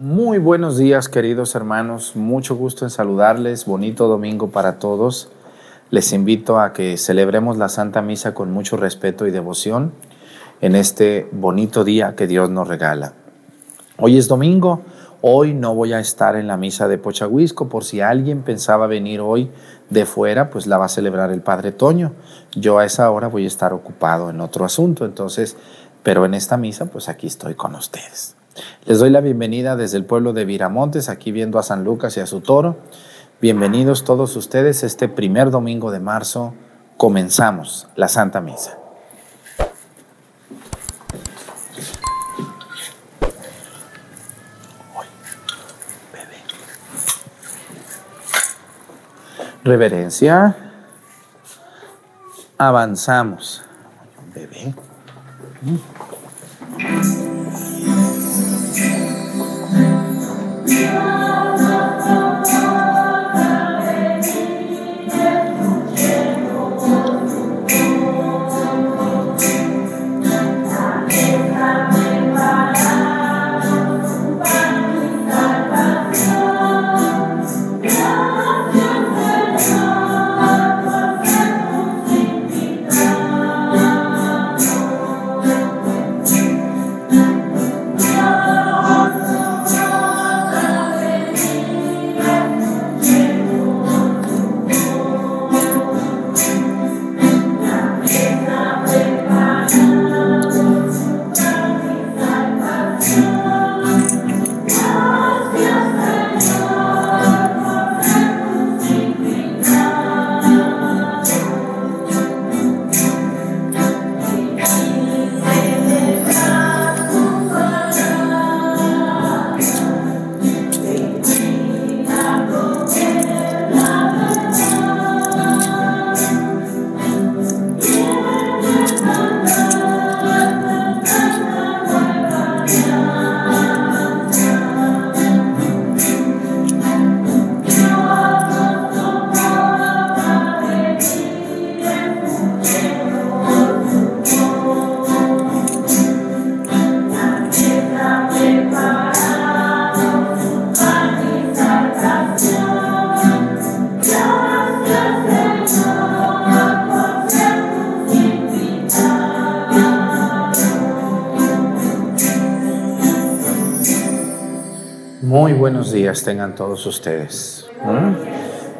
Muy buenos días, queridos hermanos. Mucho gusto en saludarles. Bonito domingo para todos. Les invito a que celebremos la Santa Misa con mucho respeto y devoción en este bonito día que Dios nos regala. Hoy es domingo. Hoy no voy a estar en la misa de Pochahuisco, por si alguien pensaba venir hoy de fuera, pues la va a celebrar el Padre Toño. Yo a esa hora voy a estar ocupado en otro asunto, entonces, pero en esta misa, pues aquí estoy con ustedes. Les doy la bienvenida desde el pueblo de Viramontes, aquí viendo a San Lucas y a su toro. Bienvenidos todos ustedes este primer domingo de marzo. Comenzamos la Santa Misa. Reverencia. Avanzamos. Bebé. Muy tengan todos ustedes.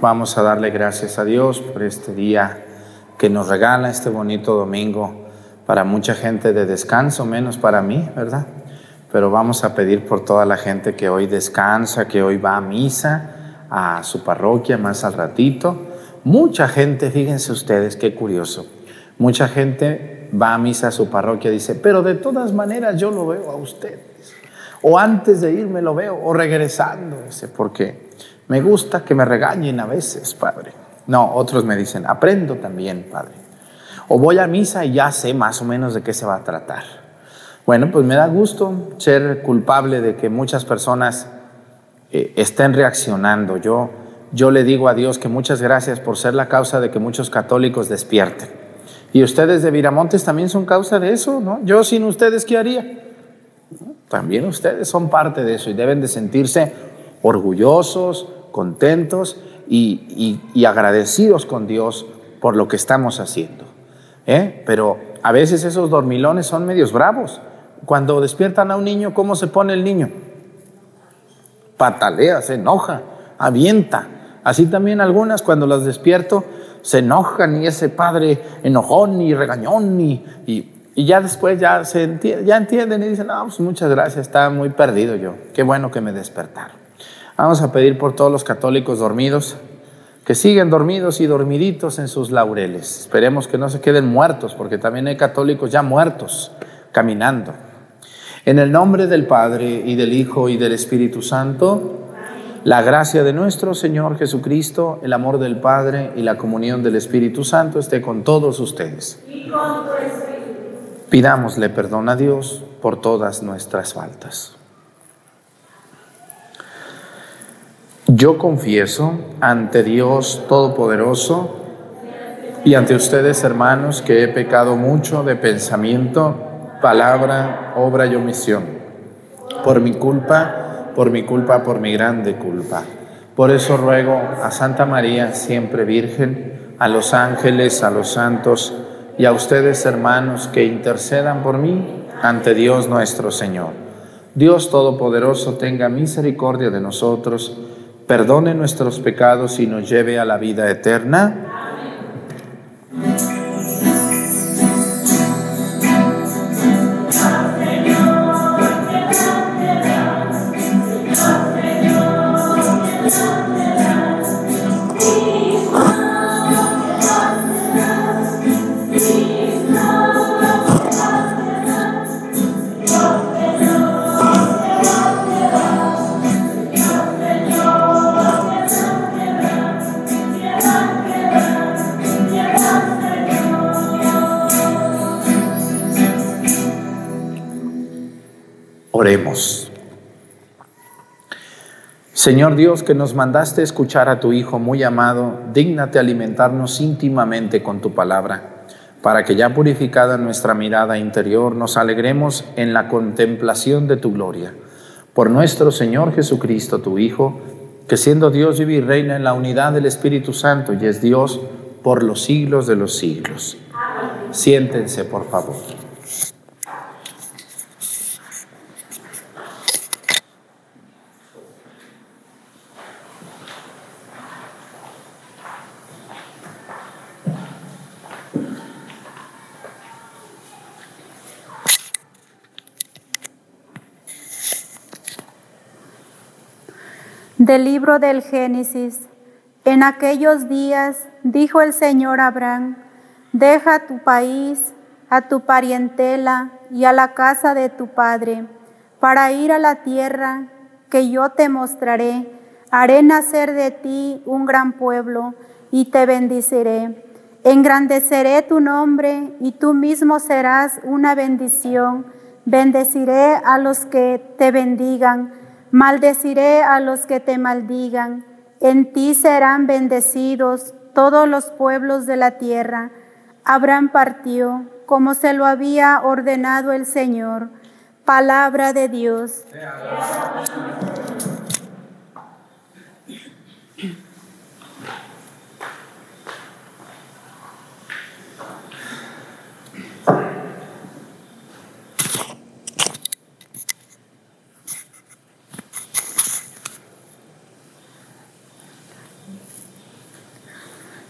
Vamos a darle gracias a Dios por este día que nos regala este bonito domingo para mucha gente de descanso, menos para mí, ¿verdad? Pero vamos a pedir por toda la gente que hoy descansa, que hoy va a misa, a su parroquia más al ratito. Mucha gente, fíjense ustedes, qué curioso. Mucha gente va a misa a su parroquia y dice, pero de todas maneras yo lo veo a usted o antes de irme lo veo, o regresando, porque me gusta que me regañen a veces, Padre. No, otros me dicen, aprendo también, Padre. O voy a misa y ya sé más o menos de qué se va a tratar. Bueno, pues me da gusto ser culpable de que muchas personas eh, estén reaccionando. Yo, yo le digo a Dios que muchas gracias por ser la causa de que muchos católicos despierten. Y ustedes de Viramontes también son causa de eso, ¿no? Yo sin ustedes, ¿qué haría? También ustedes son parte de eso y deben de sentirse orgullosos, contentos y, agradecidos con Dios por lo que estamos haciendo. ¿eh? Pero a veces esos dormilones son medios bravos. Cuando despiertan a un niño, ¿cómo se pone el niño? Patalea, se enoja, avienta. Así también algunas cuando las despierto se enojan y ese padre enojón y regañón y, y y ya después ya, se entienden y dicen, no, pues muchas gracias, estaba muy perdido yo. Qué bueno que me despertaron. Vamos a pedir por todos los católicos dormidos, que siguen dormidos y dormiditos en sus laureles. Esperemos que no se queden muertos, porque también hay católicos ya muertos, caminando. En el nombre del Padre y del Hijo y del Espíritu Santo, la gracia de nuestro Señor Jesucristo, el amor del Padre y la comunión del Espíritu Santo esté con todos ustedes. Y con tu Pidámosle perdón a Dios por todas nuestras faltas. Yo confieso ante Dios Todopoderoso y ante ustedes, hermanos, que he pecado mucho de pensamiento, palabra, obra y omisión. Por mi culpa por mi culpa, por mi grande culpa. Por eso ruego a Santa María, siempre Virgen, a los ángeles, a los santos y a ustedes hermanos que intercedan por mí ante Dios nuestro Señor. Dios Todopoderoso tenga misericordia de nosotros, perdone nuestros pecados y nos lleve a la vida eterna. Señor Dios, que nos mandaste escuchar a tu Hijo muy amado, dígnate alimentarnos íntimamente con tu palabra, para que ya purificada nuestra mirada interior nos alegremos en la contemplación de tu gloria. Por nuestro Señor Jesucristo, tu Hijo, que siendo Dios vive y reina en la unidad del Espíritu Santo y es Dios por los siglos de los siglos. Siéntense, por favor. Del libro del Génesis. En aquellos días dijo el Señor Abraham, deja tu país, a tu parientela y a la casa de tu padre, para ir a la tierra que yo te mostraré. Haré nacer de ti un gran pueblo y te bendiciré. Engrandeceré tu nombre y tú mismo serás una bendición. Bendeciré a los que te bendigan Maldeciré a los que te maldigan. En ti serán bendecidos todos los pueblos de la tierra. Abraham partió como se lo había ordenado el Señor. Palabra de Dios.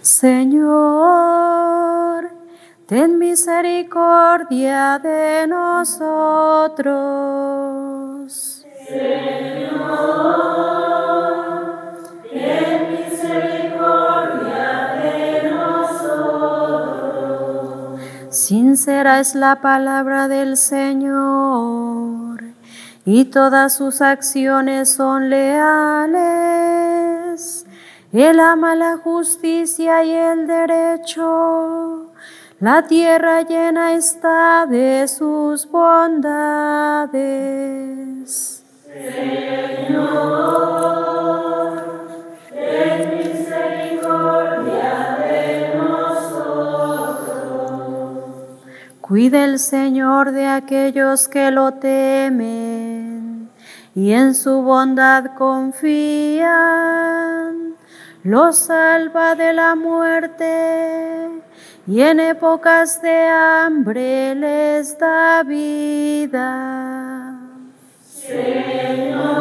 Señor, ten misericordia de nosotros. Señor, ten misericordia de nosotros. Sincera es la palabra del Señor y todas sus acciones son leales. Él ama la justicia y el derecho. La tierra llena está de sus bondades. Señor, ten misericordia de nosotros. Cuida el Señor de aquellos que lo temen y en su bondad confían los salva de la muerte y en épocas de hambre les da vida. Señor,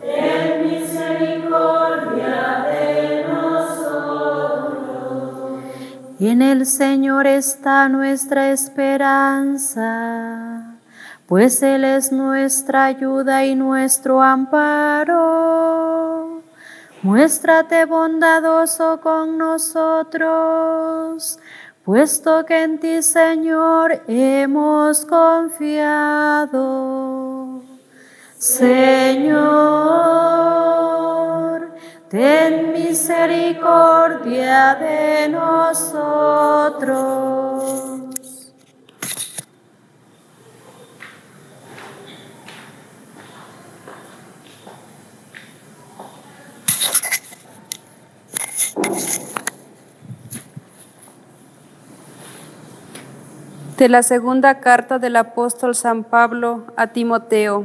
ten misericordia de nosotros. En el Señor está nuestra esperanza, pues Él es nuestra ayuda y nuestro amparo. Muéstrate bondadoso con nosotros, puesto que en ti, Señor, hemos confiado. Señor, ten misericordia de nosotros. De la segunda carta del apóstol San Pablo a Timoteo.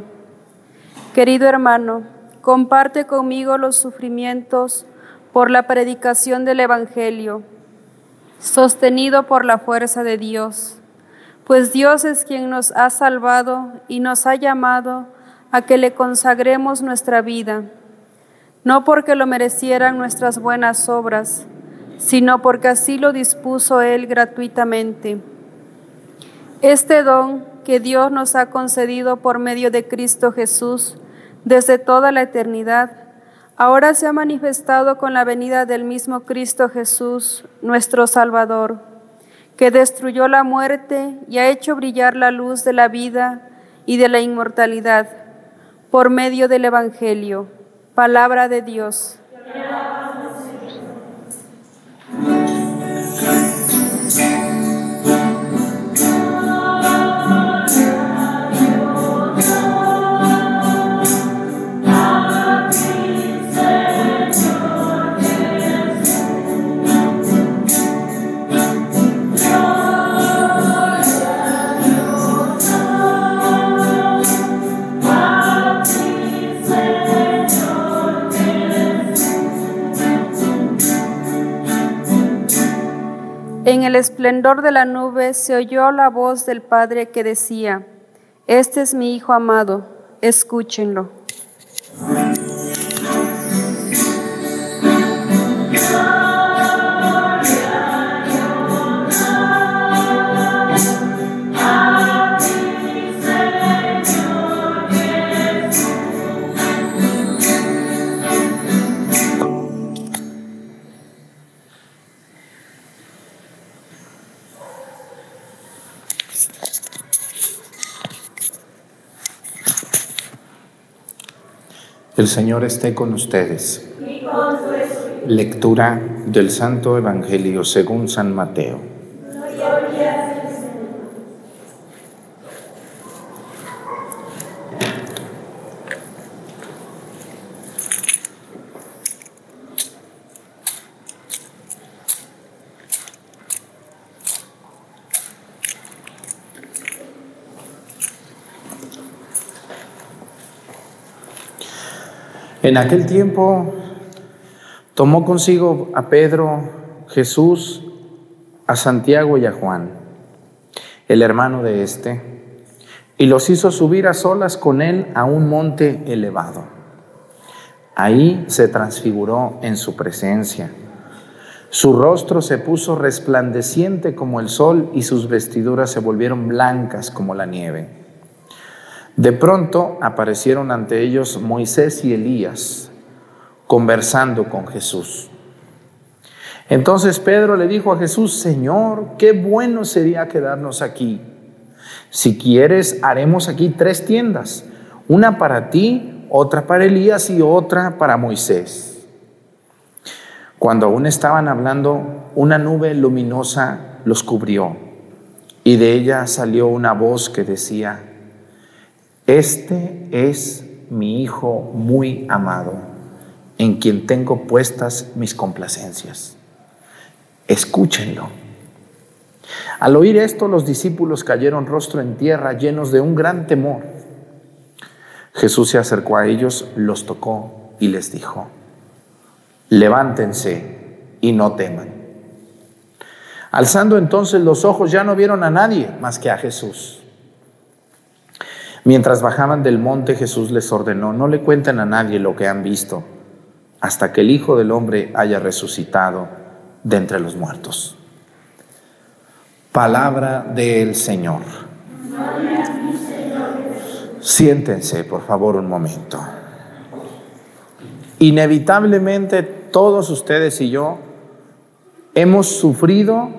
Querido hermano, comparte conmigo los sufrimientos por la predicación del Evangelio, sostenido por la fuerza de Dios, pues Dios es quien nos ha salvado y nos ha llamado a que le consagremos nuestra vida, no porque lo merecieran nuestras buenas obras, sino porque así lo dispuso Él gratuitamente. Este don que Dios nos ha concedido por medio de Cristo Jesús desde toda la eternidad, ahora se ha manifestado con la venida del mismo Cristo Jesús, nuestro Salvador, que destruyó la muerte y ha hecho brillar la luz de la vida y de la inmortalidad por medio del Evangelio. Palabra de Dios. En el esplendor de la nube se oyó la voz del Padre que decía, Este es mi Hijo amado, escúchenlo. Señor esté con ustedes. Lectura del Santo Evangelio según San Mateo. En aquel tiempo tomó consigo a Pedro, Jesús, a Santiago y a Juan, el hermano de éste, y los hizo subir a solas con él a un monte elevado. Ahí se transfiguró en su presencia. Su rostro se puso resplandeciente como el sol y sus vestiduras se volvieron blancas como la nieve. De pronto aparecieron ante ellos Moisés y Elías conversando con Jesús. Entonces Pedro le dijo a Jesús, Señor, qué bueno sería quedarnos aquí. Si quieres, haremos aquí tres tiendas, una para ti, otra para Elías y otra para Moisés. Cuando aún estaban hablando, una nube luminosa los cubrió y de ella salió una voz que decía, este es mi Hijo muy amado, en quien tengo puestas mis complacencias. Escúchenlo. Al oír esto, los discípulos cayeron rostro en tierra, llenos de un gran temor. Jesús se acercó a ellos, los tocó y les dijo, levántense y no teman. Alzando entonces los ojos ya no vieron a nadie más que a Jesús. Mientras bajaban del monte, Jesús les ordenó, no le cuenten a nadie lo que han visto, hasta que el Hijo del Hombre haya resucitado de entre los muertos. Palabra del Señor. Siéntense, por favor, un momento. Inevitablemente todos ustedes y yo hemos sufrido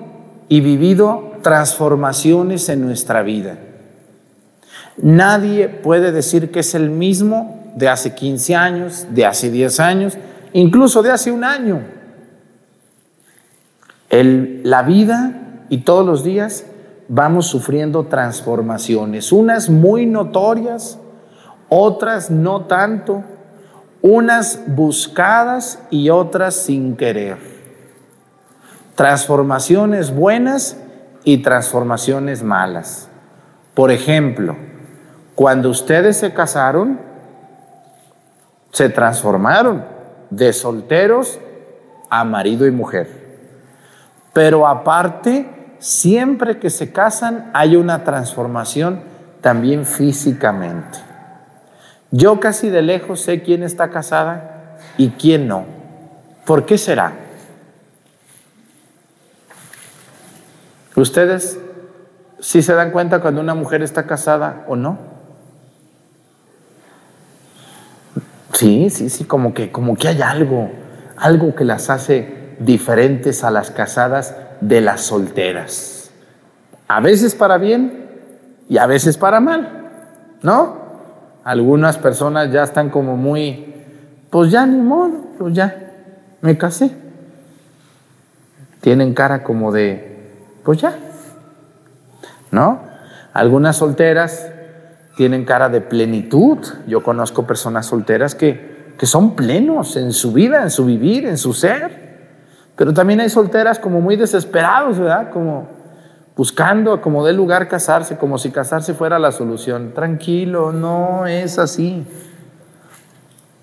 y vivido transformaciones en nuestra vida. Nadie puede decir que es el mismo de hace 15 años, de hace 10 años, incluso de hace un año. la vida y todos los días vamos sufriendo transformaciones, unas muy notorias, otras no tanto, unas buscadas y otras sin querer. Transformaciones buenas y transformaciones malas. Por ejemplo, cuando ustedes se casaron, Se transformaron de solteros a marido y mujer. Pero aparte, siempre que se casan hay una transformación también físicamente. Yo casi de lejos sé quién está casada y quién no. ¿Por qué será? ¿Ustedes sí se dan cuenta cuando una mujer está casada o no? Sí, sí, sí, como que, como que hay algo, algo que las hace diferentes a las casadas de las solteras. A veces para bien y a veces para mal, ¿no? Algunas personas ya están como muy, pues ya ni modo, pues ya, me casé. Tienen cara como de, pues ya, ¿no? Algunas solteras tienen cara de plenitud. Yo conozco personas solteras que, que son plenos en su vida, en su vivir, en su ser. Pero también hay solteras como muy desesperados, ¿verdad? Como buscando como de lugar casarse, como si casarse fuera la solución. Tranquilo, no es así.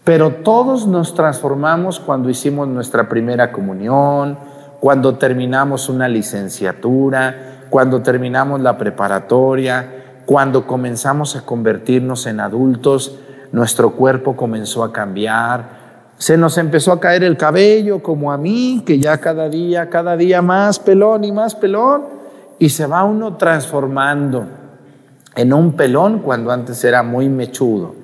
Pero todos nos transformamos cuando hicimos nuestra primera comunión, cuando terminamos una licenciatura, cuando terminamos la preparatoria, cuando comenzamos a convertirnos en adultos, nuestro cuerpo comenzó a cambiar, se nos empezó a caer el cabello como a mí, que ya cada día, cada día más pelón y más pelón y se va uno transformando en un pelón cuando antes era muy mechudo.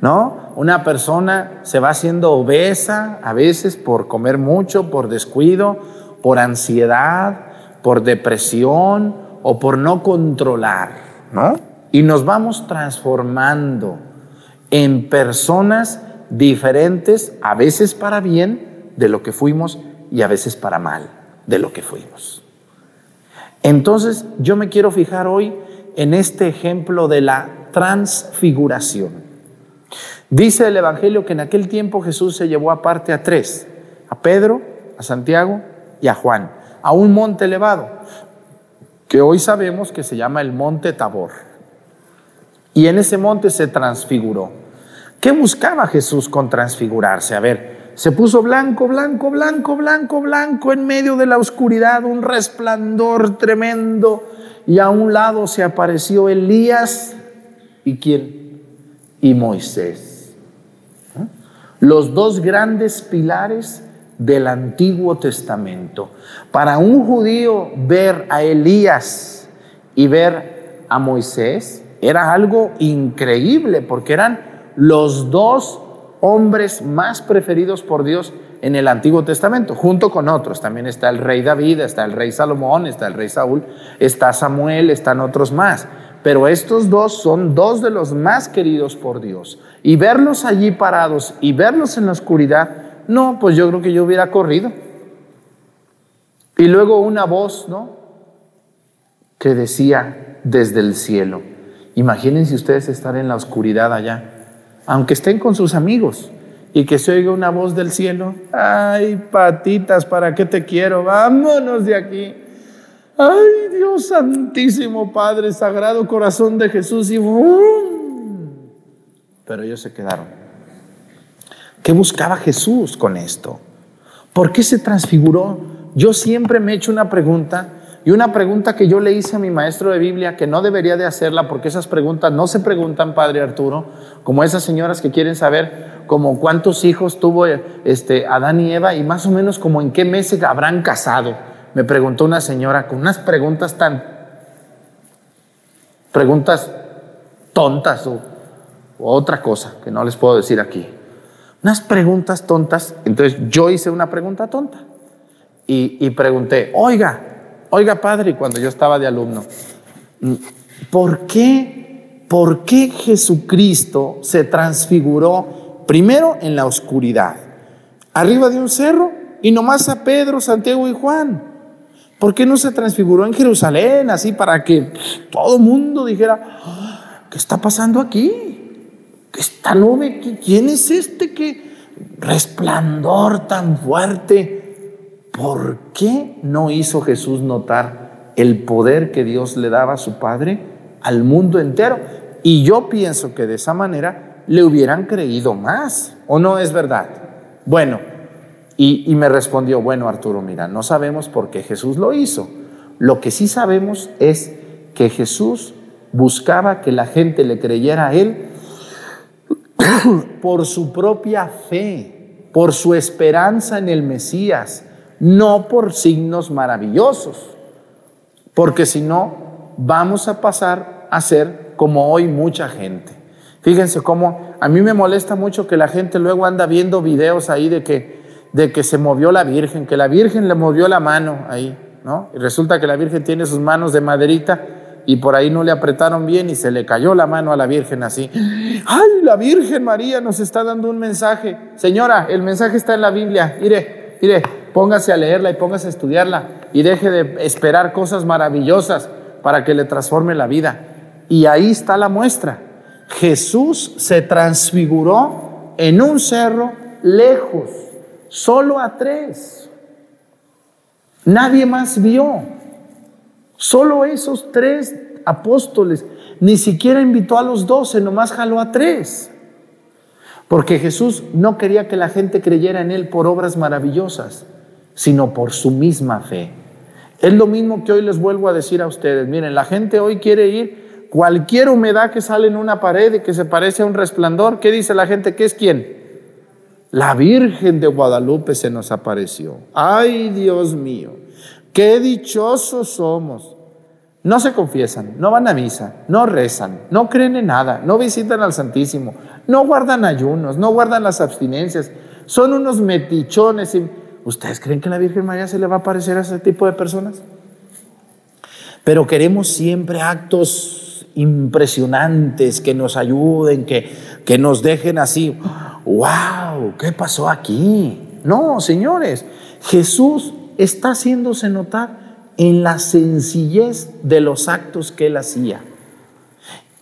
¿No? Una persona se va haciendo obesa a veces por comer mucho, por descuido, por ansiedad, por depresión o por no controlar, Y nos vamos transformando en personas diferentes, a veces para bien de lo que fuimos y a veces para mal de lo que fuimos. Entonces yo me quiero fijar hoy en este ejemplo de la transfiguración. Dice el Evangelio que en aquel tiempo Jesús se llevó aparte a tres, a Pedro, a Santiago y a Juan, a un monte elevado, que hoy sabemos que se llama el monte Tabor. Y en ese monte se transfiguró. ¿Qué buscaba Jesús con transfigurarse? A ver, se puso blanco, blanco, blanco, blanco, blanco en medio de la oscuridad, un resplandor tremendo. Y a un lado se apareció Elías. ¿Y quién? Y Moisés. ¿Eh? Los dos grandes pilares del Antiguo Testamento. Para un judío ver a Elías y ver a Moisés era algo increíble porque eran los dos hombres más preferidos por Dios en el Antiguo Testamento, junto con otros. También está el rey David, está el rey Salomón, está el rey Saúl, está Samuel, están otros más. Pero estos dos son dos de los más queridos por Dios. Y verlos allí parados y verlos en la oscuridad, no, pues yo creo que yo hubiera corrido. Y luego una voz, ¿no? Que decía desde el cielo, imagínense ustedes estar en la oscuridad allá aunque estén con sus amigos, y que se oiga una voz del cielo, ay, patitas, ¿para qué te quiero? Vámonos de aquí. Ay, Dios santísimo, Padre, Sagrado Corazón de Jesús, y Pero ellos se quedaron. ¿Qué buscaba Jesús con esto? ¿Por qué se transfiguró? Yo siempre me he hecho una pregunta y una pregunta que yo le hice a mi maestro de Biblia, que no debería de hacerla porque esas preguntas no se preguntan, Padre Arturo, como esas señoras que quieren saber como cuántos hijos tuvo este, Adán y Eva y más o menos como en qué meses habrán casado. Me preguntó una señora con unas preguntas tan, preguntas tontas o, otra cosa que no les puedo decir aquí. Unas preguntas tontas. Entonces yo hice una pregunta tonta y, y pregunté, oiga, Oiga, padre, cuando yo estaba de alumno, ¿por qué, por qué Jesucristo se transfiguró primero en la oscuridad, arriba de un cerro y nomás a Pedro, Santiago y Juan? ¿Por qué no se transfiguró en Jerusalén así para que todo el mundo dijera, ah, ¿qué está pasando aquí? ¿Qué esta nube? ¿Quién es este que resplandor tan fuerte? ¿Por qué no hizo Jesús notar el poder que Dios le daba a su Padre al mundo entero? Y yo pienso que de esa manera le hubieran creído más, ¿o no es verdad? Bueno, y, y me respondió, bueno Arturo, mira, no sabemos por qué Jesús lo hizo. Lo que sí sabemos es que Jesús buscaba que la gente le creyera a Él por su propia fe, por su esperanza en el Mesías, no por signos maravillosos, porque si no, vamos a pasar a ser como hoy mucha gente. Fíjense cómo a mí me molesta mucho que la gente luego anda viendo videos ahí de que, de que se movió la Virgen, que la Virgen le movió la mano ahí, ¿no? Y resulta que la Virgen tiene sus manos de maderita y por ahí no le apretaron bien y se le cayó la mano a la Virgen así. ¡Ay, la Virgen María nos está dando un mensaje! Señora, el mensaje está en la Biblia. Mire, mire, póngase a leerla y póngase a estudiarla y deje de esperar cosas maravillosas para que le transforme la vida. Y ahí está la muestra. Jesús se transfiguró en un cerro lejos, solo a tres. Nadie más vio. Solo esos tres apóstoles, ni siquiera invitó a los doce, nomás jaló a tres. Porque Jesús no quería que la gente creyera en Él por obras maravillosas, sino por su misma fe. Es lo mismo que hoy les vuelvo a decir a ustedes. Miren, la gente hoy quiere ir, cualquier humedad que sale en una pared y que se parece a un resplandor, ¿qué dice la gente? ¿Qué es quién? La Virgen de Guadalupe se nos apareció. Ay, Dios mío. Qué dichosos somos. No se confiesan, no van a misa, no rezan, no creen en nada, no visitan al Santísimo, no guardan ayunos, no guardan las abstinencias. Son unos metichones. ¿Ustedes creen que la Virgen María se le va a parecer a ese tipo de personas? Pero queremos siempre actos impresionantes que nos ayuden, que, que nos dejen así. ¡Wow! ¿Qué pasó aquí? No, señores, Jesús está haciéndose notar en la sencillez de los actos que él hacía.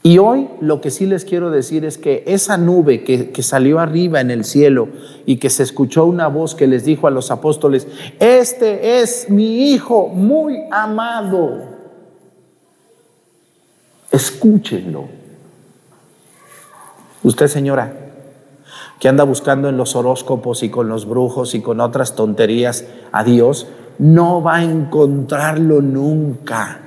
Y hoy lo que sí les quiero decir es que esa nube que, que, salió arriba en el cielo y que se escuchó una voz que les dijo a los apóstoles, este es mi hijo muy amado, escúchenlo. Usted señora, que anda buscando en los horóscopos y con los brujos y con otras tonterías a Dios, no va a encontrarlo nunca.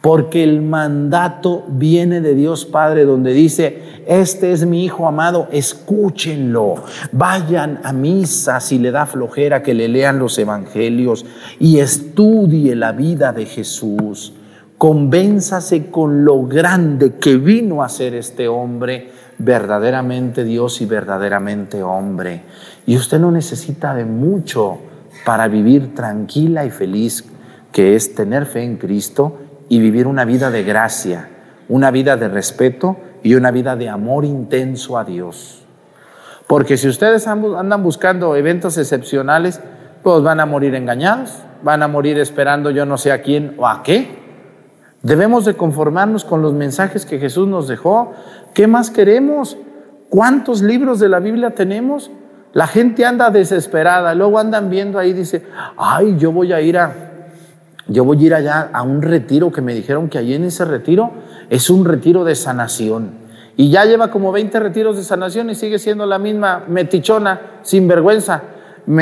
Porque el mandato viene de Dios Padre, donde dice, este es mi Hijo amado, escúchenlo, vayan a misa si le da flojera que le lean los evangelios y estudie la vida de Jesús. Convénzase con lo grande que vino a ser este hombre verdaderamente Dios y verdaderamente hombre. Y usted no necesita de mucho para vivir tranquila y feliz, que es tener fe en Cristo y vivir una vida de gracia, una vida de respeto y una vida de amor intenso a Dios. Porque si ustedes andan buscando eventos excepcionales, pues van a morir engañados, van a morir esperando yo no sé a quién o a qué. Debemos de conformarnos con los mensajes que Jesús nos dejó. ¿Qué más queremos? ¿Cuántos libros de la Biblia tenemos? La gente anda desesperada, luego andan viendo ahí, dice, ay, yo voy a ir a, yo voy a ir allá a un retiro que me dijeron que allí en ese retiro es un retiro de sanación. Y ya lleva como 20 retiros de sanación y sigue siendo la misma metichona, sin vergüenza,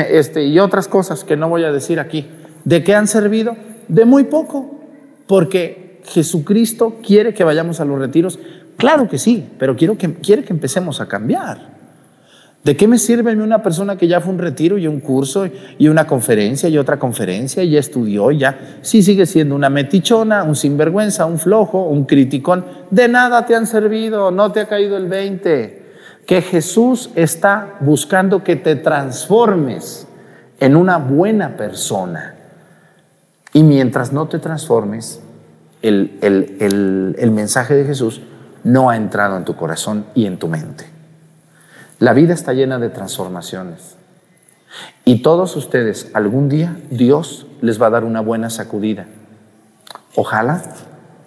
este, y otras cosas que no voy a decir aquí. ¿De qué han servido? De muy poco, porque Jesucristo quiere que vayamos a los retiros. Claro que sí, pero quiero que, quiere que empecemos a cambiar. ¿De qué me sirve una persona que ya fue un retiro y un curso y una conferencia y otra conferencia y ya estudió y ya? Sí sigue siendo una metichona, un sinvergüenza, un flojo, un criticón. De nada te han servido, no te ha caído el 20. Que Jesús está buscando que te transformes en una buena persona. Y mientras no te transformes, el, mensaje de Jesús no ha entrado en tu corazón y en tu mente. La vida está llena de transformaciones. Y todos ustedes, algún día, Dios les va a dar una buena sacudida. Ojalá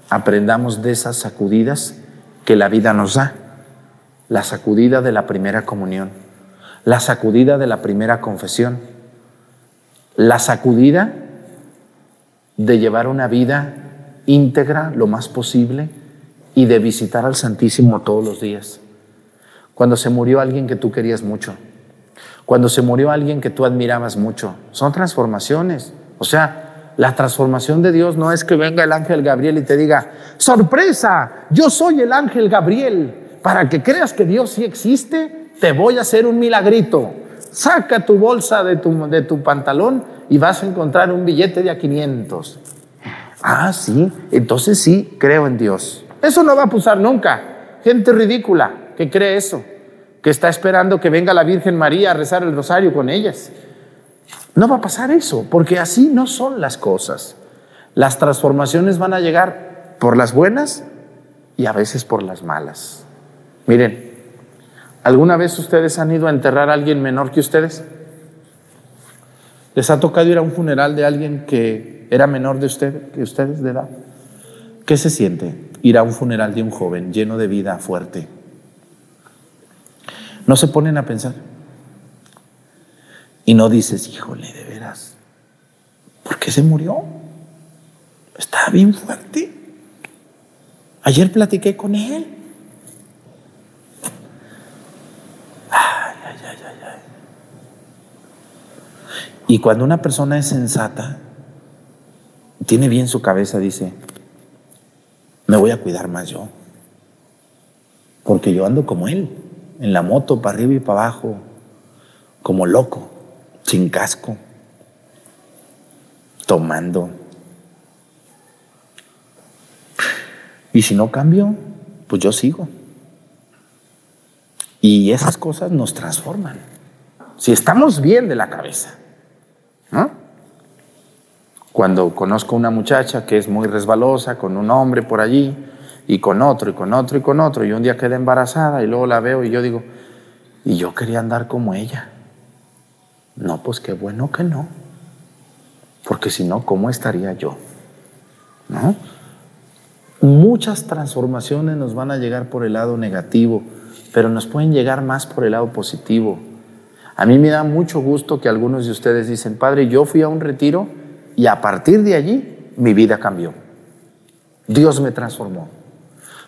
aprendamos de esas sacudidas que la vida nos da. La sacudida de la primera comunión, la sacudida de la primera confesión, la sacudida de llevar una vida íntegra lo más posible y de visitar al Santísimo todos los días. cuando se murió alguien que tú querías mucho, cuando se murió alguien que tú admirabas mucho. Son transformaciones. O sea, la transformación de Dios no es que venga el ángel Gabriel y te diga, sorpresa, yo soy el ángel Gabriel. Para que creas que Dios sí existe, te voy a hacer un milagrito. Saca tu bolsa de tu, de tu pantalón y vas a encontrar un billete de a 500. Ah, sí, entonces sí, creo en Dios. Eso no va a pasar nunca. Gente ridícula que cree eso, que está esperando que venga la Virgen María a rezar el rosario con ellas. No va a pasar eso, porque así no son las cosas. Las transformaciones van a llegar por las buenas y a veces por las malas. Miren, ¿alguna vez ustedes han ido a enterrar a alguien menor que ustedes? ¿Les ha tocado ir a un funeral de alguien que era menor de usted, que ustedes de edad? ¿Qué se siente ir a un funeral de un joven lleno de vida fuerte? No se ponen a pensar. Y no dices, híjole, de veras, ¿por qué se murió? Estaba bien fuerte. Ayer platiqué con él. Ay, ay, ay, ay, ay. Y cuando una persona es sensata, tiene bien su cabeza, dice, me voy a cuidar más yo. Porque yo ando como él, en la moto, para arriba y para abajo, como loco, sin casco, tomando. Y si no cambio, pues yo sigo. Y esas cosas nos transforman. Si estamos bien de la cabeza. ¿no? Cuando conozco una muchacha que es muy resbalosa, con un hombre por allí, y con otro, y con otro, y con otro, y un día queda embarazada, y luego la veo y yo digo, y yo quería andar como ella. No, pues qué bueno que no. Porque si no, ¿cómo estaría yo? ¿No? Muchas transformaciones nos van a llegar por el lado negativo, pero nos pueden llegar más por el lado positivo. A mí me da mucho gusto que algunos de ustedes dicen, Padre, yo fui a un retiro y a partir de allí mi vida cambió. Dios me transformó.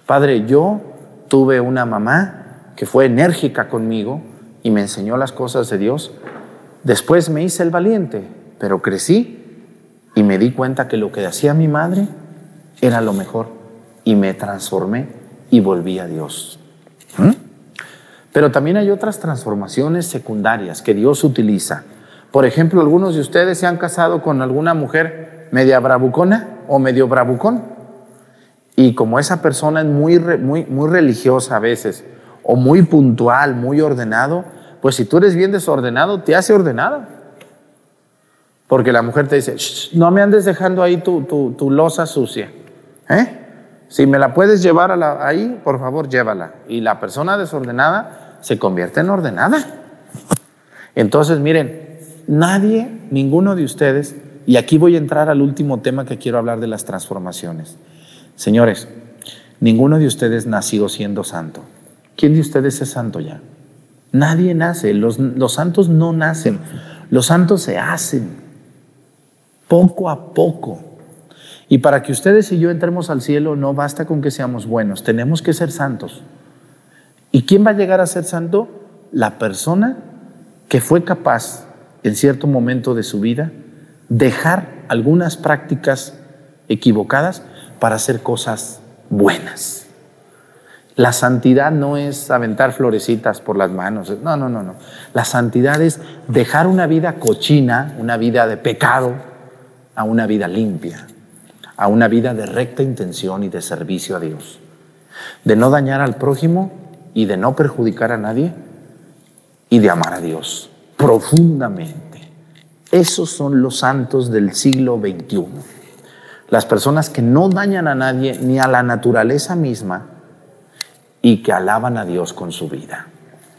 Padre, yo tuve una mamá que fue enérgica conmigo y me enseñó las cosas de Dios. Después me hice el valiente, pero crecí y me di cuenta que lo que hacía mi madre era lo mejor y me transformé y volví a Dios. ¿Mm? Pero también hay otras transformaciones secundarias que Dios utiliza. Por ejemplo, algunos de ustedes se han casado con alguna mujer media bravucona o medio bravucón. Y como esa persona es muy, muy, muy religiosa a veces, o muy puntual, muy ordenado, pues si tú eres bien desordenado, te hace ordenada. Porque la mujer te dice, no me andes dejando ahí tu, tu, losa sucia. ¿eh? Si me la puedes llevar ahí, por favor, llévala. Y la persona desordenada se convierte en ordenada. Entonces, miren, nadie, ninguno de ustedes, y aquí voy a entrar al último tema que quiero hablar de las transformaciones. Señores, ninguno de ustedes nació siendo santo. ¿Quién de ustedes es santo ya? Nadie nace, los, los santos no nacen, los santos se hacen poco a poco. Y para que ustedes y yo entremos al cielo no basta con que seamos buenos, tenemos que ser santos. ¿Y quién va a llegar a ser santo? La persona que fue capaz en cierto momento de su vida dejar algunas prácticas equivocadas para hacer cosas buenas. La santidad no es aventar florecitas por las manos. No, no, no, no. La santidad es dejar una vida cochina, una vida de pecado, a una vida limpia, a una vida de recta intención y de servicio a Dios. De no dañar al prójimo y de no perjudicar a nadie y de amar a Dios profundamente. Esos son los santos del siglo XXI. Las personas que no dañan a nadie ni a la naturaleza misma y que alaban a Dios con su vida.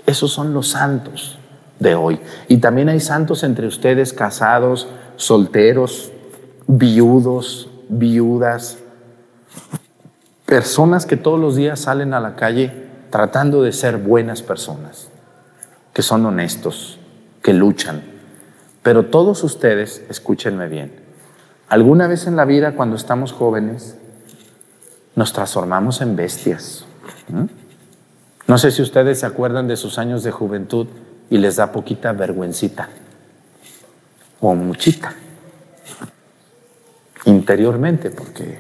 Esos son los santos de hoy. Y también hay santos entre ustedes casados, solteros, viudos, viudas, personas que todos los días salen a la calle tratando de ser buenas personas, que son honestos, que luchan. Pero todos ustedes, escúchenme bien, alguna vez en la vida cuando estamos jóvenes, nos transformamos en bestias No sé si ustedes se acuerdan de sus años de juventud y les da poquita vergüencita. O muchita. Interiormente, porque,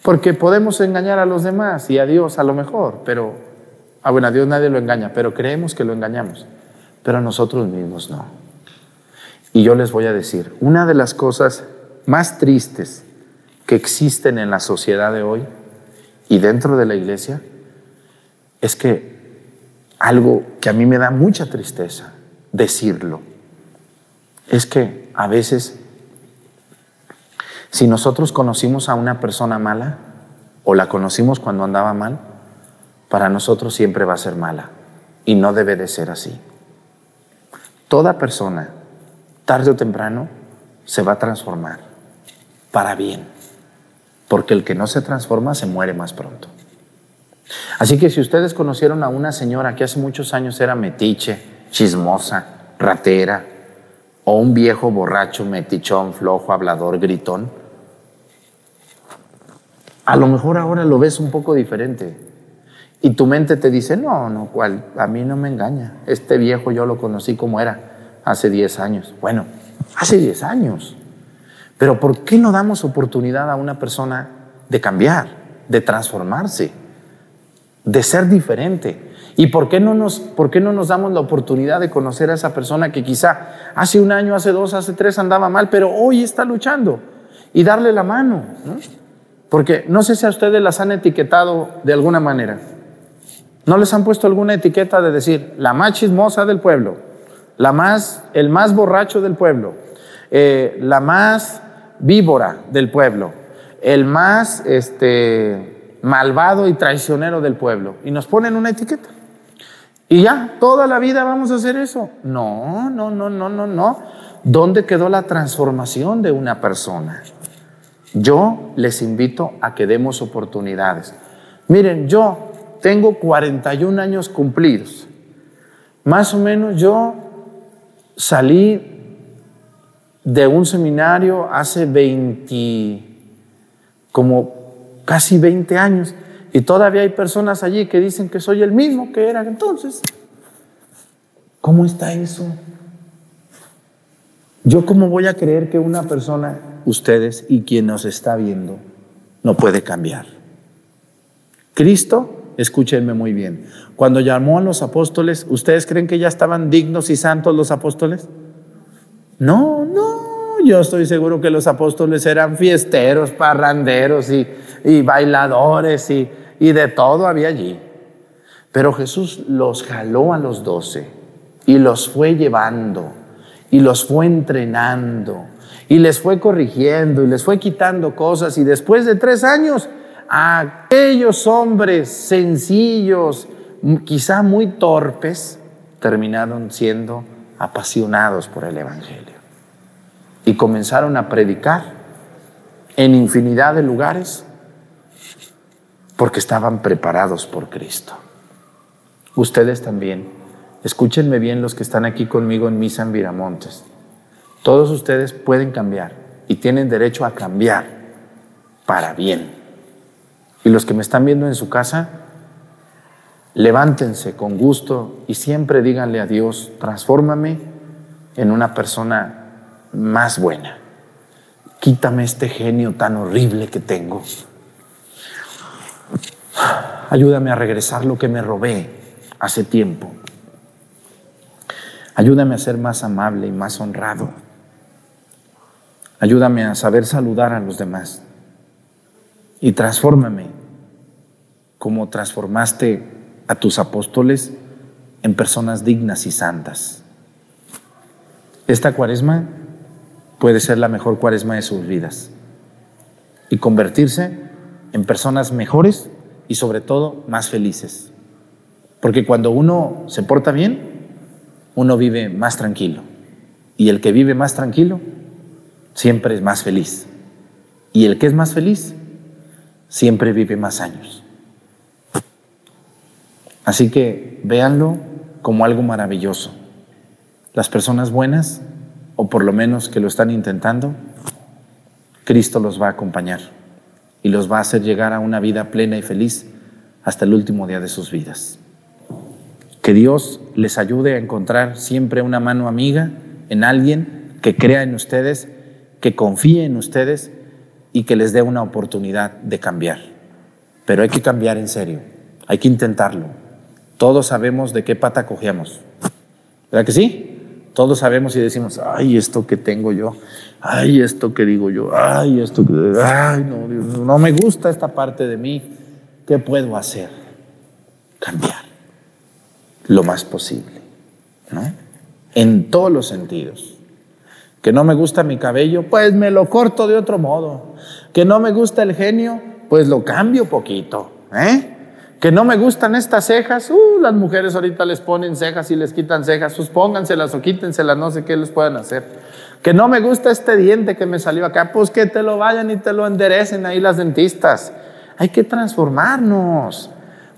porque podemos engañar a los demás y a Dios a lo mejor, pero, ah, bueno, a Dios nadie lo engaña, pero creemos que lo engañamos, pero a nosotros mismos no. Y yo les voy a decir, una de las cosas más tristes que existen en la sociedad de hoy y dentro de la iglesia es que algo que a mí me da mucha tristeza decirlo, es que a veces si nosotros conocimos a una persona mala o la conocimos cuando andaba mal, para nosotros siempre va a ser mala y no debe de ser así. Toda persona, tarde o temprano, se va a transformar para bien, porque el que no se transforma se muere más pronto. Así que si ustedes conocieron a una señora que hace muchos años era metiche, chismosa, ratera, o un viejo borracho, metichón, flojo, hablador, gritón, a lo mejor ahora lo ves un poco diferente. Y tu mente te dice, no, no, cual, a mí no me engaña. Este viejo yo lo conocí como era hace 10 años. Bueno, hace 10 años. Pero ¿por qué no damos oportunidad a una persona de cambiar, de transformarse, de ser diferente? ¿Y por qué, no nos, por qué no nos damos la oportunidad de conocer a esa persona que quizá hace un año, hace dos, hace tres andaba mal, pero hoy está luchando y darle la mano? Porque no sé si a ustedes las han etiquetado de alguna manera. ¿No les han puesto alguna etiqueta de decir la más chismosa del pueblo, la más, el más borracho del pueblo, eh, la más víbora del pueblo, el más este, malvado y traicionero del pueblo? Y nos ponen una etiqueta. Y ya, toda la vida vamos a hacer eso. No, no, no, no, no, no. ¿Dónde quedó la transformación de una persona? Yo les invito a que demos oportunidades. Miren, yo tengo 41 años cumplidos. Más o menos yo salí de un seminario hace 20, como casi 20 años. Y todavía hay personas allí que dicen que soy el mismo que era entonces. ¿Cómo está eso? Yo cómo voy a creer que una persona, ustedes y quien nos está viendo, no puede cambiar. Cristo, escúchenme muy bien, cuando llamó a los apóstoles, ¿ustedes creen que ya estaban dignos y santos los apóstoles? No, no, yo estoy seguro que los apóstoles eran fiesteros, parranderos y, bailadores y, y de todo había allí. Pero Jesús los jaló a los doce y los fue llevando y los fue entrenando y les fue corrigiendo y les fue quitando cosas y después de tres años aquellos hombres sencillos, quizá muy torpes, terminaron siendo apasionados por el Evangelio y comenzaron a predicar en infinidad de lugares porque estaban preparados por Cristo. Ustedes también, escúchenme bien los que están aquí conmigo en Misa en Viramontes. Todos ustedes pueden cambiar y tienen derecho a cambiar para bien. Y los que me están viendo en su casa, levántense con gusto y siempre díganle a Dios, transfórmame en una persona más buena. Quítame este genio tan horrible que tengo Ayúdame a regresar lo que me robé hace tiempo. Ayúdame a ser más amable y más honrado. Ayúdame a saber saludar a los demás. Y transfórmame como transformaste a tus apóstoles en personas dignas y santas. Esta cuaresma puede ser la mejor cuaresma de sus vidas y convertirse en personas mejores y sobre todo más felices. Porque cuando uno se porta bien, uno vive más tranquilo. Y el que vive más tranquilo siempre es más feliz. Y el que es más feliz siempre vive más años. Así que véanlo como algo maravilloso. Las personas buenas, o por lo menos que lo están intentando, Cristo los va a acompañar y los va a hacer llegar a una vida plena y feliz hasta el último día de sus vidas. Que Dios les ayude a encontrar siempre una mano amiga en alguien que crea en ustedes, que confíe en ustedes y que les dé una oportunidad de cambiar. Pero hay que cambiar en serio, hay que intentarlo. Todos sabemos de qué pata cogemos. ¿Verdad que sí? Todos sabemos y decimos, ay, esto que tengo yo, ay, esto que digo yo, ay, esto que, ay, no, no me gusta esta parte de mí. ¿Qué puedo hacer? Cambiar lo más posible, ¿no? En todos los sentidos. Que no me gusta mi cabello, pues me lo corto de otro modo. Que no me gusta el genio, pues lo cambio poquito, ¿eh? Que no me gustan estas cejas, uh, las mujeres ahorita les ponen cejas y les quitan cejas, pues pónganselas o quítenselas, no sé qué les puedan hacer. Que no me gusta este diente que me salió acá, pues que te lo vayan y te lo enderecen ahí las dentistas. Hay que transformarnos.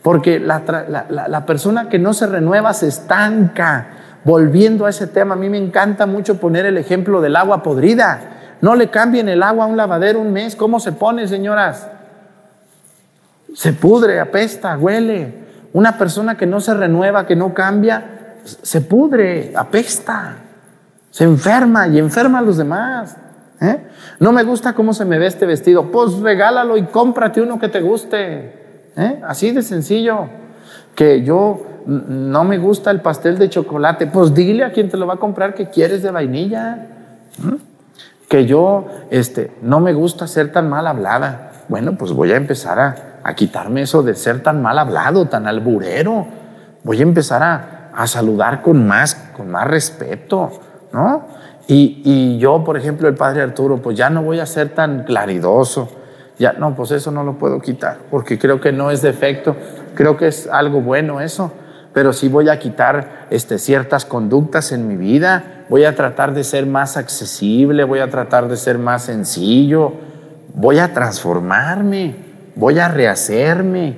Porque la, persona que no se renueva se estanca. Volviendo a ese tema, a mí me encanta mucho poner el ejemplo del agua podrida. No le cambien el agua a un lavadero un mes. ¿Cómo se pone, señoras? Se pudre, apesta, huele. Una persona que no se renueva, que no cambia, se pudre, apesta, se enferma y enferma a los demás. ¿eh? No me gusta cómo se me ve este vestido. Pues regálalo y cómprate uno que te guste. ¿Eh? Así de sencillo. Que yo no me gusta el pastel de chocolate, pues dile a quien te lo va a comprar que quieres de vainilla. Que yo este, no me gusta ser tan mal hablada. Bueno, pues voy a empezar a, a quitarme eso de ser tan mal hablado, tan alburero. Voy a empezar a, a saludar con más, con más respeto, ¿no? Y, y, yo, por ejemplo, el padre Arturo, pues ya no voy a ser tan claridoso ya, no, pues eso no lo puedo quitar, porque creo que no es defecto, creo que es algo bueno eso, pero sí voy a quitar este, ciertas conductas en mi vida, voy a tratar de ser más accesible, voy a tratar de ser más sencillo, voy a transformarme, voy a rehacerme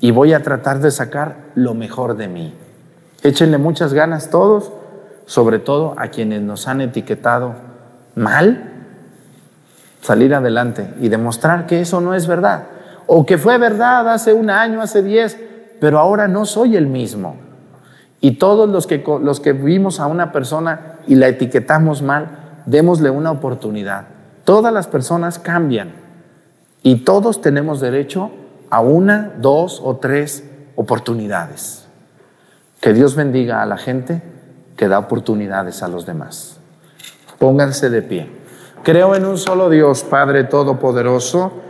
y voy a tratar de sacar lo mejor de mí. Échenle muchas ganas todos, sobre todo a quienes nos han etiquetado mal salir adelante y demostrar que eso no es verdad. O que fue verdad hace un año, hace diez, pero ahora no soy el mismo. Y todos los que, los que vimos a una persona y la etiquetamos mal, démosle una oportunidad. Todas las personas cambian y todos tenemos derecho a una, dos o tres oportunidades. Que Dios bendiga a la gente que da oportunidades a los demás. Pónganse de pie. Creo en un solo Dios, Padre Todopoderoso,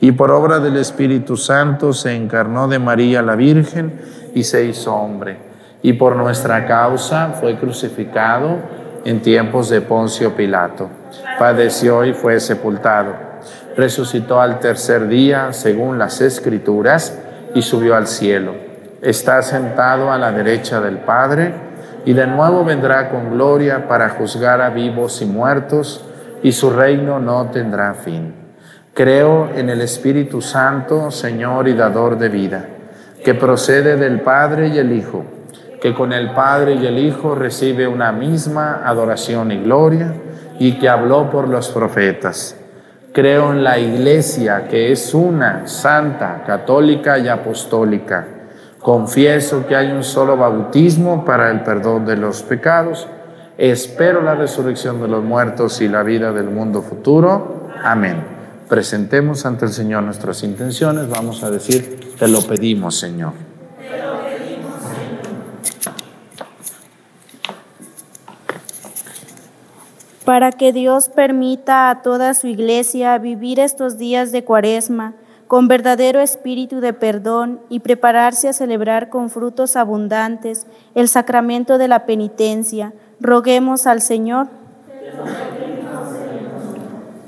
y por obra del Espíritu Santo se encarnó de María la Virgen y se hizo hombre, y por nuestra causa fue crucificado en tiempos de Poncio Pilato, padeció y fue sepultado, resucitó al tercer día según las Escrituras y subió al cielo, está sentado a la derecha del Padre, y de nuevo vendrá con gloria para juzgar a vivos y muertos, y su reino no tendrá fin. Creo en el Espíritu Santo, Señor y dador de vida, que procede del Padre y el Hijo, que con el Padre y el Hijo recibe una misma adoración y gloria, y que habló por los profetas. Creo en la Iglesia, que es una, santa, católica y apostólica Confieso que hay un solo bautismo para el perdón de los pecados. Espero la resurrección de los muertos y la vida del mundo futuro. Amén. Presentemos ante el Señor nuestras intenciones. Vamos a decir, te lo pedimos, Señor. Para que Dios permita a toda su iglesia vivir estos días de cuaresma con verdadero espíritu de perdón y prepararse a celebrar con frutos abundantes el sacramento de la penitencia, roguemos al Señor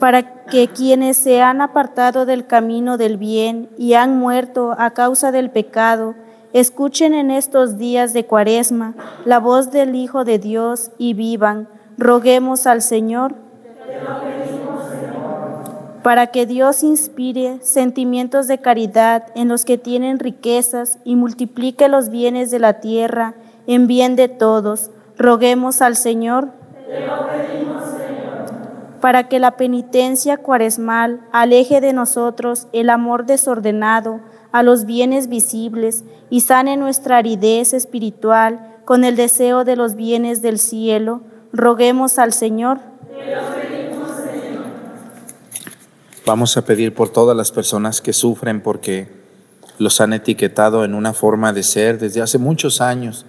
para que quienes se han apartado del camino del bien y han muerto a causa del pecado, escuchen en estos días de cuaresma la voz del Hijo de Dios y vivan. Roguemos al Señor para que Dios inspire sentimientos de caridad en los que tienen riquezas y multiplique los bienes de la tierra en bien de todos. Roguemos al Señor. Para que la penitencia cuaresmal aleje de nosotros el amor desordenado a los bienes visibles y sane nuestra aridez espiritual con el deseo de los bienes del cielo. Roguemos al Señor. Vamos a pedir por todas las personas que sufren porque los han etiquetado en una forma de ser desde hace muchos años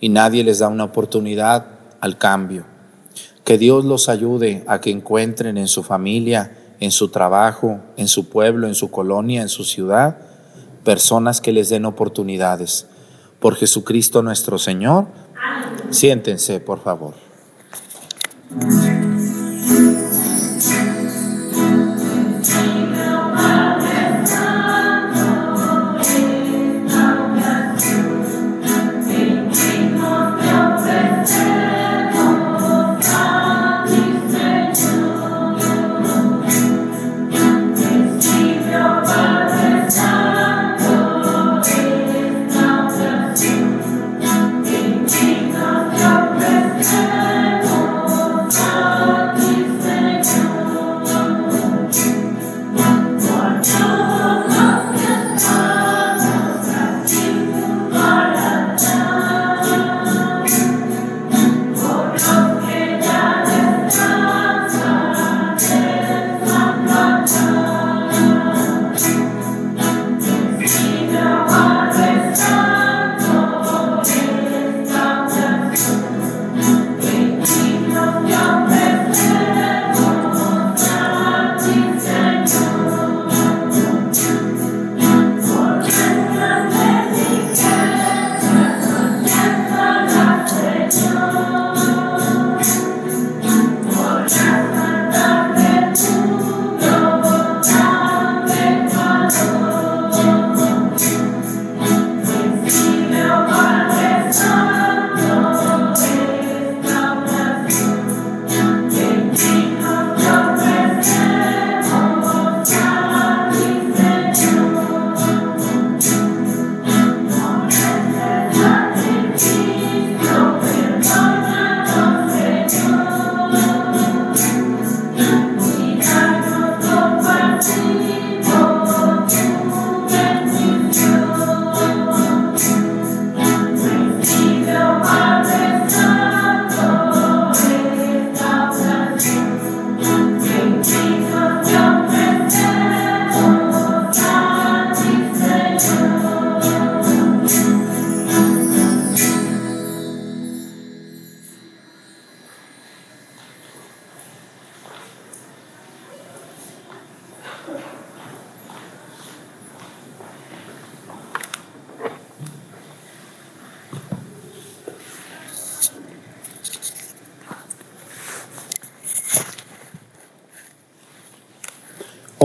y nadie les da una oportunidad al cambio. Que Dios los ayude a que encuentren en su familia, en su trabajo, en su pueblo, en su colonia, en su ciudad, personas que les den oportunidades. Por Jesucristo nuestro Señor. Siéntense, por favor.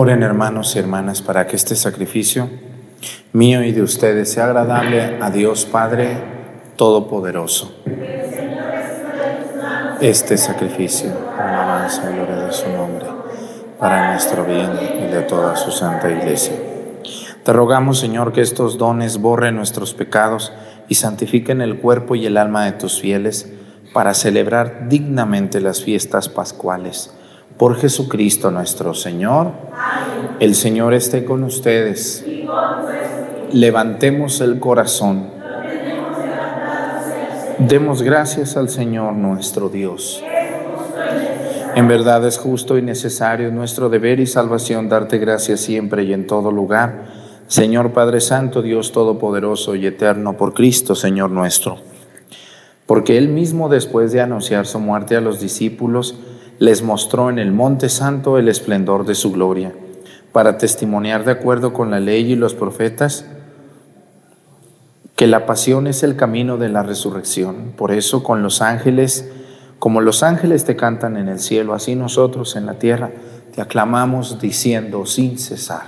Hermanos y hermanas para que este sacrificio mío y de ustedes sea agradable a Dios Padre Todopoderoso. Este sacrificio, alabanza y gloria de su nombre, para nuestro bien y de toda su santa iglesia. Te rogamos, Señor, que estos dones borren nuestros pecados y santifiquen el cuerpo y el alma de tus fieles para celebrar dignamente las fiestas pascuales por Jesucristo nuestro Señor. El Señor esté con ustedes. Levantemos el corazón. Demos gracias al Señor nuestro Dios. En verdad es justo y necesario nuestro deber y salvación darte gracias siempre y en todo lugar. Señor Padre Santo, Dios Todopoderoso y Eterno, por Cristo, Señor nuestro. Porque Él mismo, después de anunciar su muerte a los discípulos, les mostró en el Monte Santo el esplendor de su gloria, para testimoniar de acuerdo con la ley y los profetas que la pasión es el camino de la resurrección. Por eso con los ángeles, como los ángeles te cantan en el cielo, así nosotros en la tierra te aclamamos diciendo sin cesar.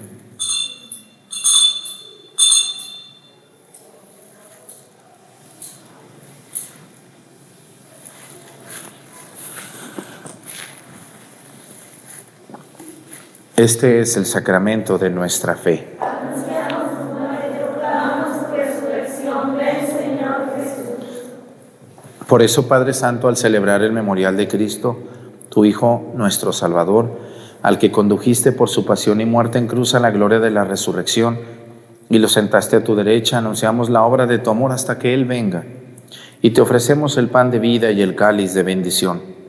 Este es el sacramento de nuestra fe. Por eso, Padre Santo, al celebrar el memorial de Cristo, tu Hijo, nuestro Salvador, al que condujiste por su pasión y muerte en cruz a la gloria de la resurrección, y lo sentaste a tu derecha, anunciamos la obra de tu amor hasta que Él venga, y te ofrecemos el pan de vida y el cáliz de bendición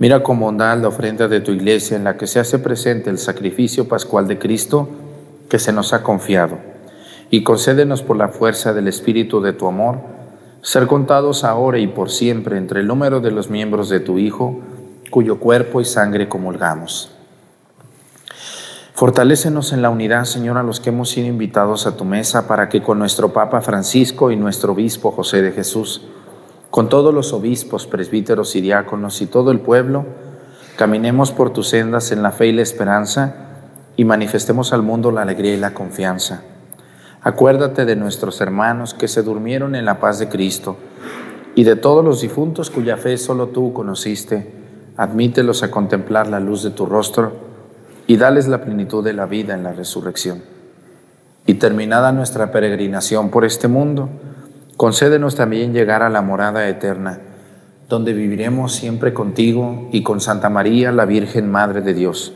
Mira con bondad la ofrenda de tu iglesia en la que se hace presente el sacrificio pascual de Cristo que se nos ha confiado. Y concédenos por la fuerza del Espíritu de tu amor, ser contados ahora y por siempre entre el número de los miembros de tu Hijo, cuyo cuerpo y sangre comulgamos. Fortalécenos en la unidad, Señor, a los que hemos sido invitados a tu mesa, para que con nuestro Papa Francisco y nuestro Obispo José de Jesús, con todos los obispos, presbíteros y diáconos y todo el pueblo, caminemos por tus sendas en la fe y la esperanza y manifestemos al mundo la alegría y la confianza. Acuérdate de nuestros hermanos que se durmieron en la paz de Cristo y de todos los difuntos cuya fe solo tú conociste. Admítelos a contemplar la luz de tu rostro y dales la plenitud de la vida en la resurrección. Y terminada nuestra peregrinación por este mundo, Concédenos también llegar a la morada eterna, donde viviremos siempre contigo y con Santa María, la Virgen Madre de Dios,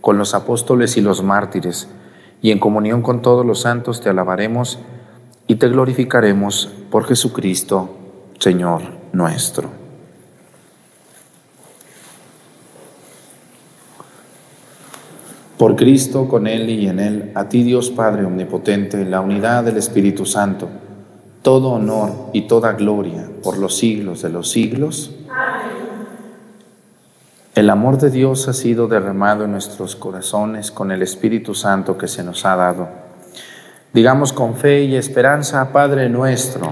con los apóstoles y los mártires, y en comunión con todos los santos te alabaremos y te glorificaremos por Jesucristo, Señor nuestro. Por Cristo, con Él y en Él, a ti Dios Padre Omnipotente, la unidad del Espíritu Santo, todo honor y toda gloria por los siglos de los siglos. El amor de Dios ha sido derramado en nuestros corazones con el Espíritu Santo que se nos ha dado. Digamos con fe y esperanza, Padre nuestro,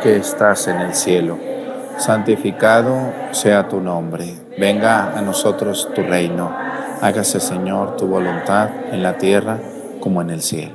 que estás en el cielo, santificado sea tu nombre, venga a nosotros tu reino, hágase Señor tu voluntad en la tierra como en el cielo.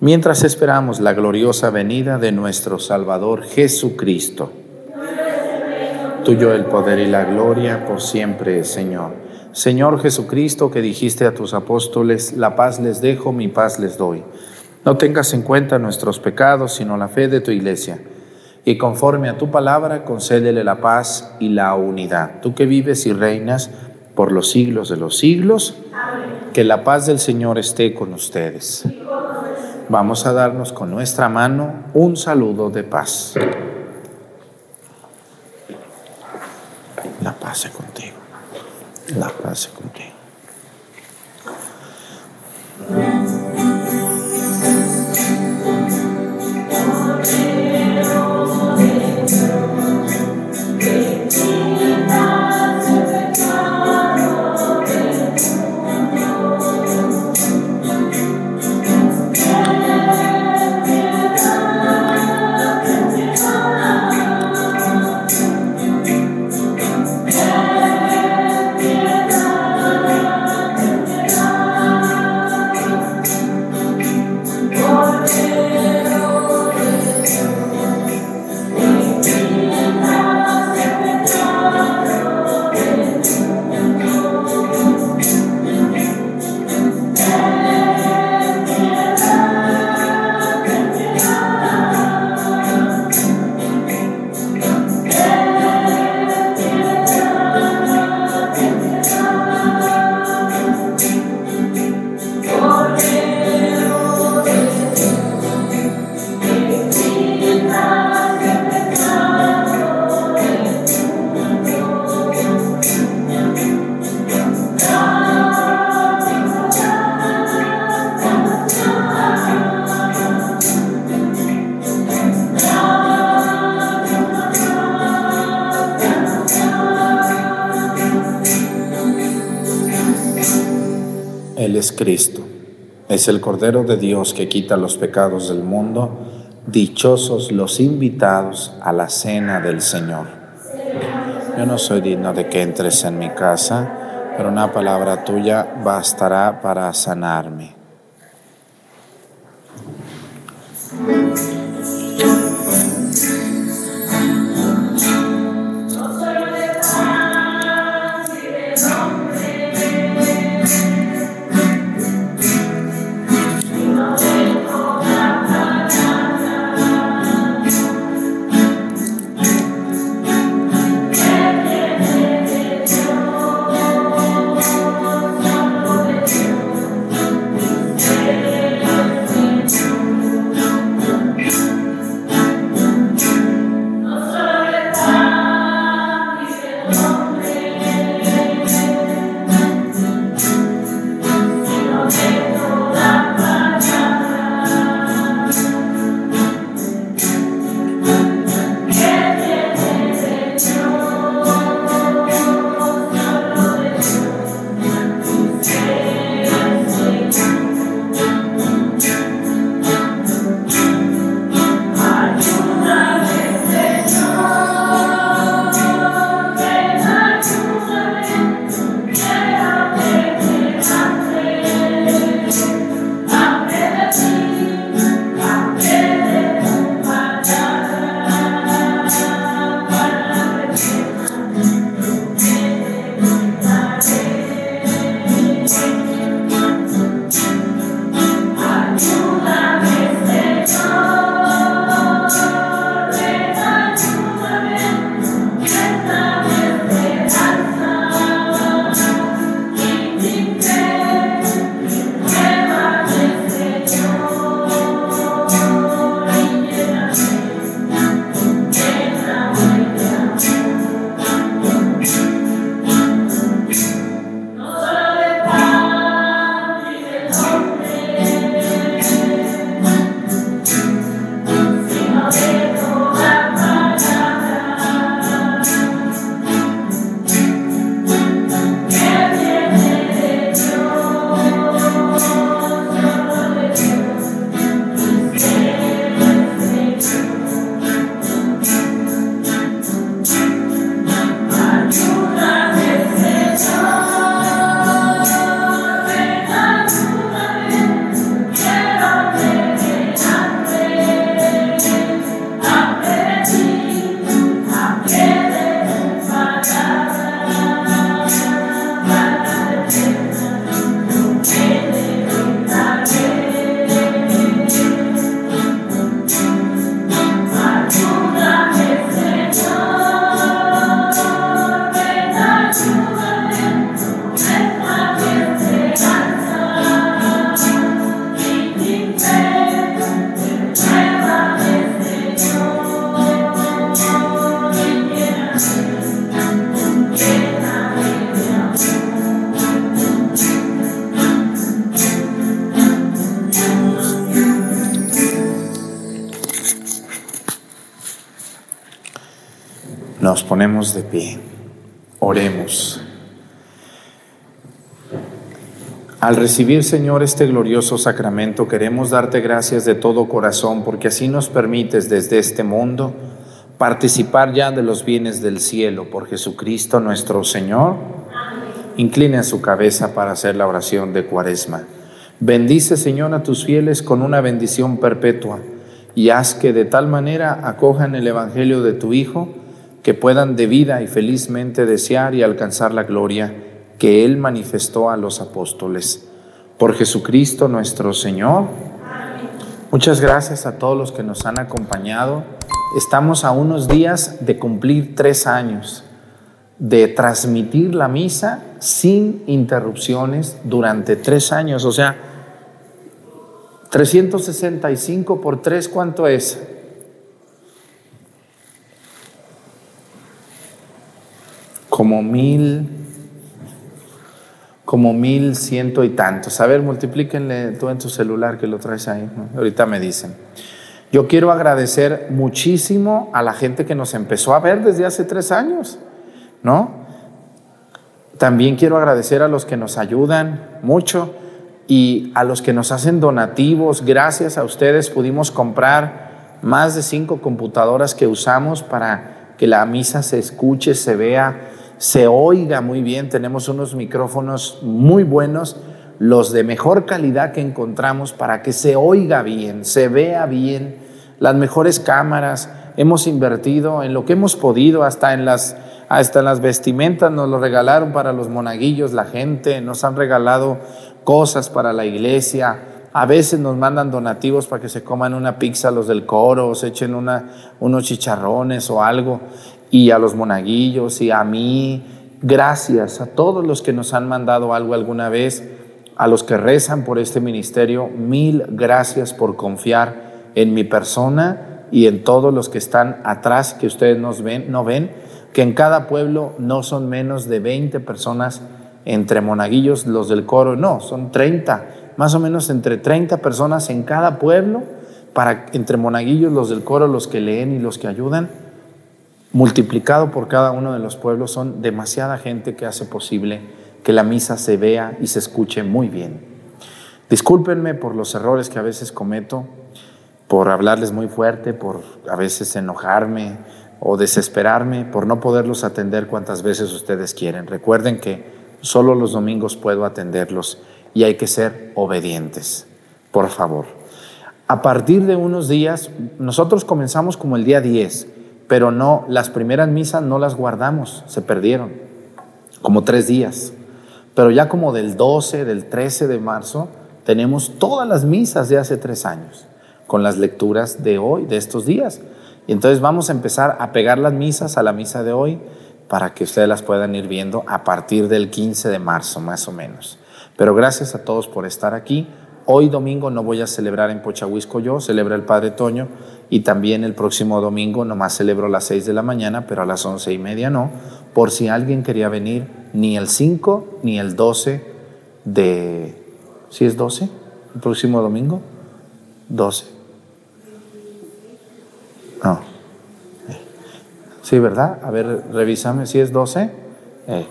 mientras esperamos la gloriosa venida de nuestro Salvador Jesucristo. Tuyo el poder y la gloria por siempre, Señor. Señor Jesucristo, que dijiste a tus apóstoles, la paz les dejo, mi paz les doy. No tengas en cuenta nuestros pecados, sino la fe de tu iglesia. y conforme a tu palabra concédele la paz y la unidad. Tú que vives y reinas por los siglos de los siglos, que la paz del Señor esté con ustedes. Vamos a darnos con nuestra mano un saludo de paz. La paz contigo. La paz contigo. Cristo. Es el Cordero de Dios que quita los pecados del mundo. Dichosos los invitados a la cena del Señor. Yo no soy digno de que entres en mi casa, pero una palabra tuya bastará para sanarme. Nos ponemos de pie. Oremos. Al recibir, Señor, este glorioso sacramento, queremos darte gracias de todo corazón porque así nos permites desde este mundo participar ya de los bienes del cielo por Jesucristo nuestro Señor. Inclina su cabeza para hacer la oración de Cuaresma. Bendice, Señor, a tus fieles con una bendición perpetua y haz que de tal manera acojan el Evangelio de tu Hijo que puedan de vida y felizmente desear y alcanzar la gloria que Él manifestó a los apóstoles. Por Jesucristo nuestro Señor. Muchas gracias a todos los que nos han acompañado. Estamos a unos días de cumplir tres años de transmitir la misa sin interrupciones durante tres años. O sea, 365 por 3, ¿cuánto es? Como mil como mil ciento y tantos. A ver, multiplíquenle tú en tu celular que lo traes ahí. Ahorita me dicen. Yo quiero agradecer muchísimo a la gente que nos empezó a ver desde hace tres años, ¿no? También quiero agradecer a los que nos ayudan mucho y a los que nos hacen donativos. Gracias a ustedes pudimos comprar más de cinco computadoras que usamos para que la misa se escuche, se vea se oiga muy bien. Tenemos unos micrófonos muy buenos, los de mejor calidad que encontramos para que se oiga bien, se vea bien, las mejores cámaras. Hemos invertido en lo que hemos podido, hasta en las, hasta en las vestimentas nos lo regalaron para los monaguillos, la gente, nos han regalado cosas para la iglesia. A veces nos mandan donativos para que se coman una pizza los del coro, o se echen una, unos chicharrones o algo y a los monaguillos y a mí. Gracias a todos los que nos han mandado algo alguna vez, a los que rezan por este ministerio, mil gracias por confiar en mi persona y en todos los que están atrás, que ustedes nos ven, no ven, que en cada pueblo no son menos de 20 personas entre monaguillos, los del coro, no, son 30, más o menos entre 30 personas en cada pueblo, para entre monaguillos, los del coro, los que leen y los que ayudan multiplicado por cada uno de los pueblos, son demasiada gente que hace posible que la misa se vea y se escuche muy bien. Discúlpenme por los errores que a veces cometo, por hablarles muy fuerte, por a veces enojarme o desesperarme, por no poderlos atender cuantas veces ustedes quieren. Recuerden que solo los domingos puedo atenderlos y hay que ser obedientes, por favor. A partir de unos días, nosotros comenzamos como el día 10, pero no, las primeras misas no las guardamos, se perdieron, como tres días. Pero ya como del 12, del 13 de marzo, tenemos todas las misas de hace tres años, con las lecturas de hoy, de estos días. Y entonces vamos a empezar a pegar las misas a la misa de hoy para que ustedes las puedan ir viendo a partir del 15 de marzo, más o menos. Pero gracias a todos por estar aquí. Hoy domingo no voy a celebrar en Pochahuisco yo, celebra el Padre Toño, y también el próximo domingo nomás celebro a las 6 de la mañana, pero a las once y media no, por si alguien quería venir, ni el 5 ni el 12 de... ¿Sí es 12? ¿El próximo domingo? 12. No. Sí, ¿verdad? A ver, revísame si es 12. Eh.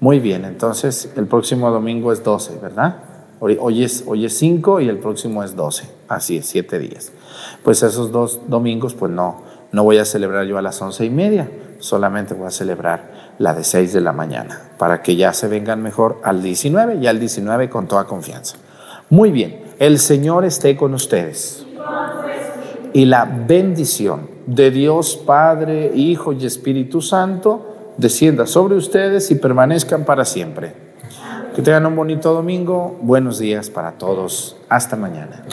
Muy bien, entonces el próximo domingo es 12, ¿verdad? Hoy es, hoy es 5 y el próximo es 12. Así es, 7 días. Pues esos dos domingos, pues no, no voy a celebrar yo a las once y media, solamente voy a celebrar la de 6 de la mañana, para que ya se vengan mejor al 19 y al 19 con toda confianza. Muy bien, el Señor esté con ustedes. Y la bendición de Dios Padre, Hijo y Espíritu Santo descienda sobre ustedes y permanezcan para siempre. Que tengan un bonito domingo. Buenos días para todos. Hasta mañana.